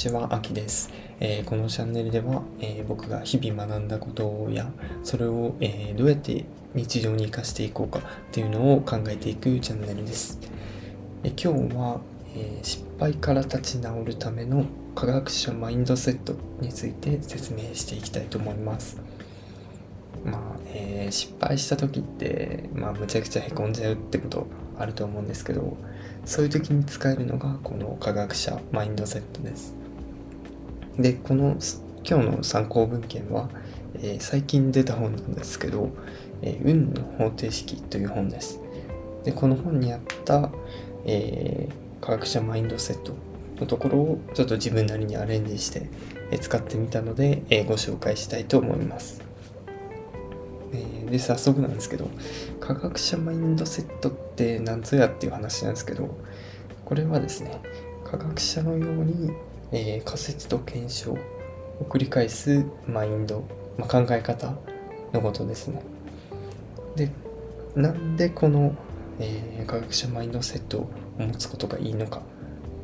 ちは、あきです、えーこのチャンネルでは、えー僕が日々学んだことや、それを、えーどうやって日常に生かしていこうかっていうのを考えていくチャンネルです。え今日は、え失敗から立ち直るための科学者マインドセットについて説明していきたいと思います。まあ、えー失敗した時って、まあ、むちゃくちゃへこんじゃうってことあると思うんですけど、そういう時に使えるのがこの科学者マインドセットです。で、この今日の参考文献は、えー最近出た本なんですけど、えー運の方程式という本です。で、この本にあった、えー科学者マインドセットのところをちょっと自分なりにアレンジして、え使ってみたので、えーご紹介したいと思います。えで、早速なんですけど、科学者マインドセットって何ぞやっていう話なんですけど、これはですね、科学者のように、えー仮説と検証を繰り返すマインド、まあ、考え方のことですね。で、なんでこの、えー科学者マインドセットを持つことがいいのかっ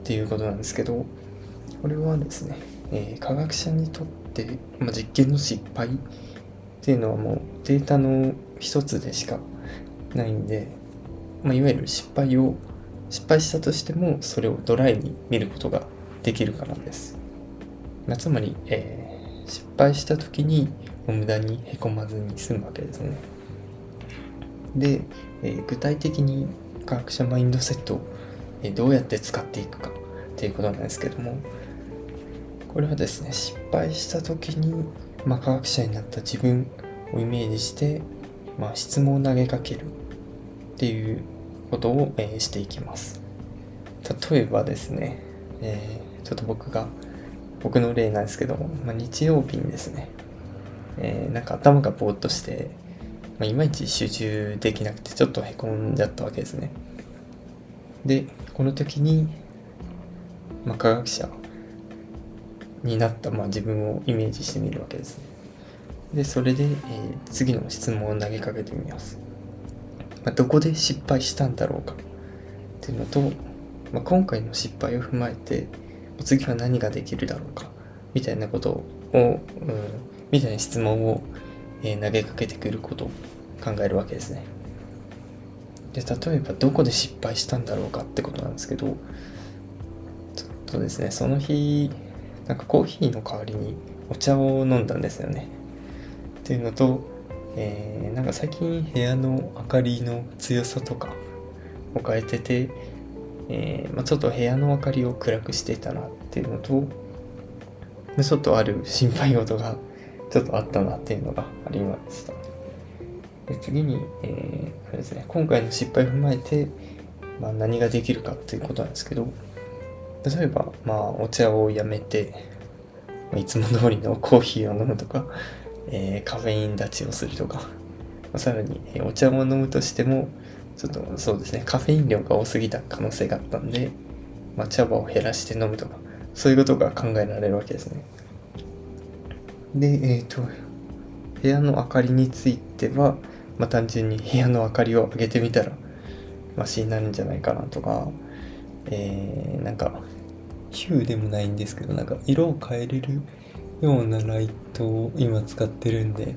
ていうことなんですけど、これはですね、えー科学者にとって、まあ、実験の失敗っていうのはもうデータの一つでしかないんで、まあ、いわゆる失敗を失敗したとしてもそれをドライに見ることができるからです、まあ、つまり、えー失敗した時に無駄にへこまずに済むわけですね。で、えー具体的に科学者マインドセットを、えーどうやって使っていくかっていうことなんですけどもこれはですね失敗した時に、まあ、科学者になった自分をイメージして、まあ、質問を投げかけるっていうことを、えーしていきます。例えばですね、えーちょっと僕が僕の例なんですけども、まあ、日曜日にですね、えーなんか頭がぼーっとして、まあ、いまいち集中できなくてちょっとへこんじゃったわけですね。でこの時に、まあ、科学者になった、まあ、自分をイメージしてみるわけですね。でそれで、えー次の質問を投げかけてみます、まあ、どこで失敗したんだろうかっていうのと、まあ、今回の失敗を踏まえて次は何ができるだろうかみたいなことを、うん、みたいな質問を、えー投げかけてくることを考えるわけですね。で例えばどこで失敗したんだろうかってことなんですけどちょっとですねその日なんかコーヒーの代わりにお茶を飲んだんですよね。っていうのと、えーなんか最近部屋の明かりの強さとかを変えてて、えーまあ、ちょっと部屋の明かりを暗くしてたなっていうのとでちょっとある心配事がちょっとあったなっていうのがありました。で次に、えーあれですね、今回の失敗を踏まえて、まあ、何ができるかっていうことなんですけど例えば、まあ、お茶をやめて、いつも通りのコーヒーを飲むとか、えーカフェイン立ちをするとか、まあさらに、えお茶を飲むとしても、ちょっとそうですね、カフェイン量が多すぎた可能性があったんで、まあ、茶葉を減らして飲むとか、そういうことが考えられるわけですね。で、えっ、と、部屋の明かりについては、まあ、単純に部屋の明かりを上げてみたら、マシになるんじゃないかなとか、えー、なんか、ヒューでもないんですけど、なんか色を変えれるようなライトを今使ってるんで、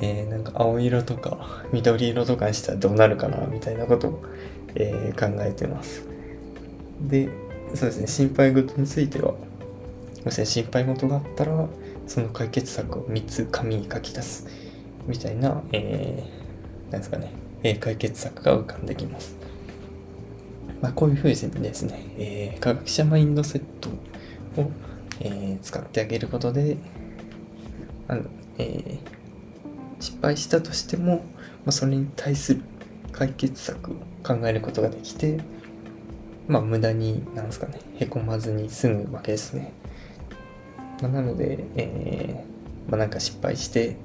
えーなんか青色とか緑色とかにしたらどうなるかなみたいなことを、えー考えてます。で、そうですね、心配事については、もし心配事があったら、その解決策を3つ紙に書き出すみたいな、えーなんですかね、えー解決策が浮かんできます。まあ、こういうふうにですね、えー科学者マインドセットを、えー使ってあげることで、あのえー失敗したとしても、まあ、それに対する解決策を考えることができて、まあ、無駄に、なんですかね、へこまずに済むわけですね。まあ、なので、えーまあ、なんか失敗して、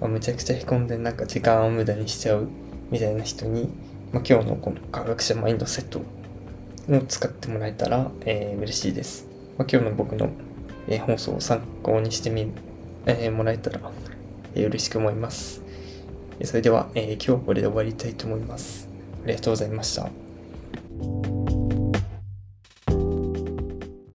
まあ、むちゃくちゃへこんで、なんか時間を無駄にしちゃうみたいな人に、まあ、今日のこの科学者マインドセットを使ってもらえたら、えー嬉しいです。まあ、今日の僕の、えー放送を参考にしてみ、えーもらえたら、よろしく思います。それでは、え今日はこれで終わりたいと思います。ありがとうございました。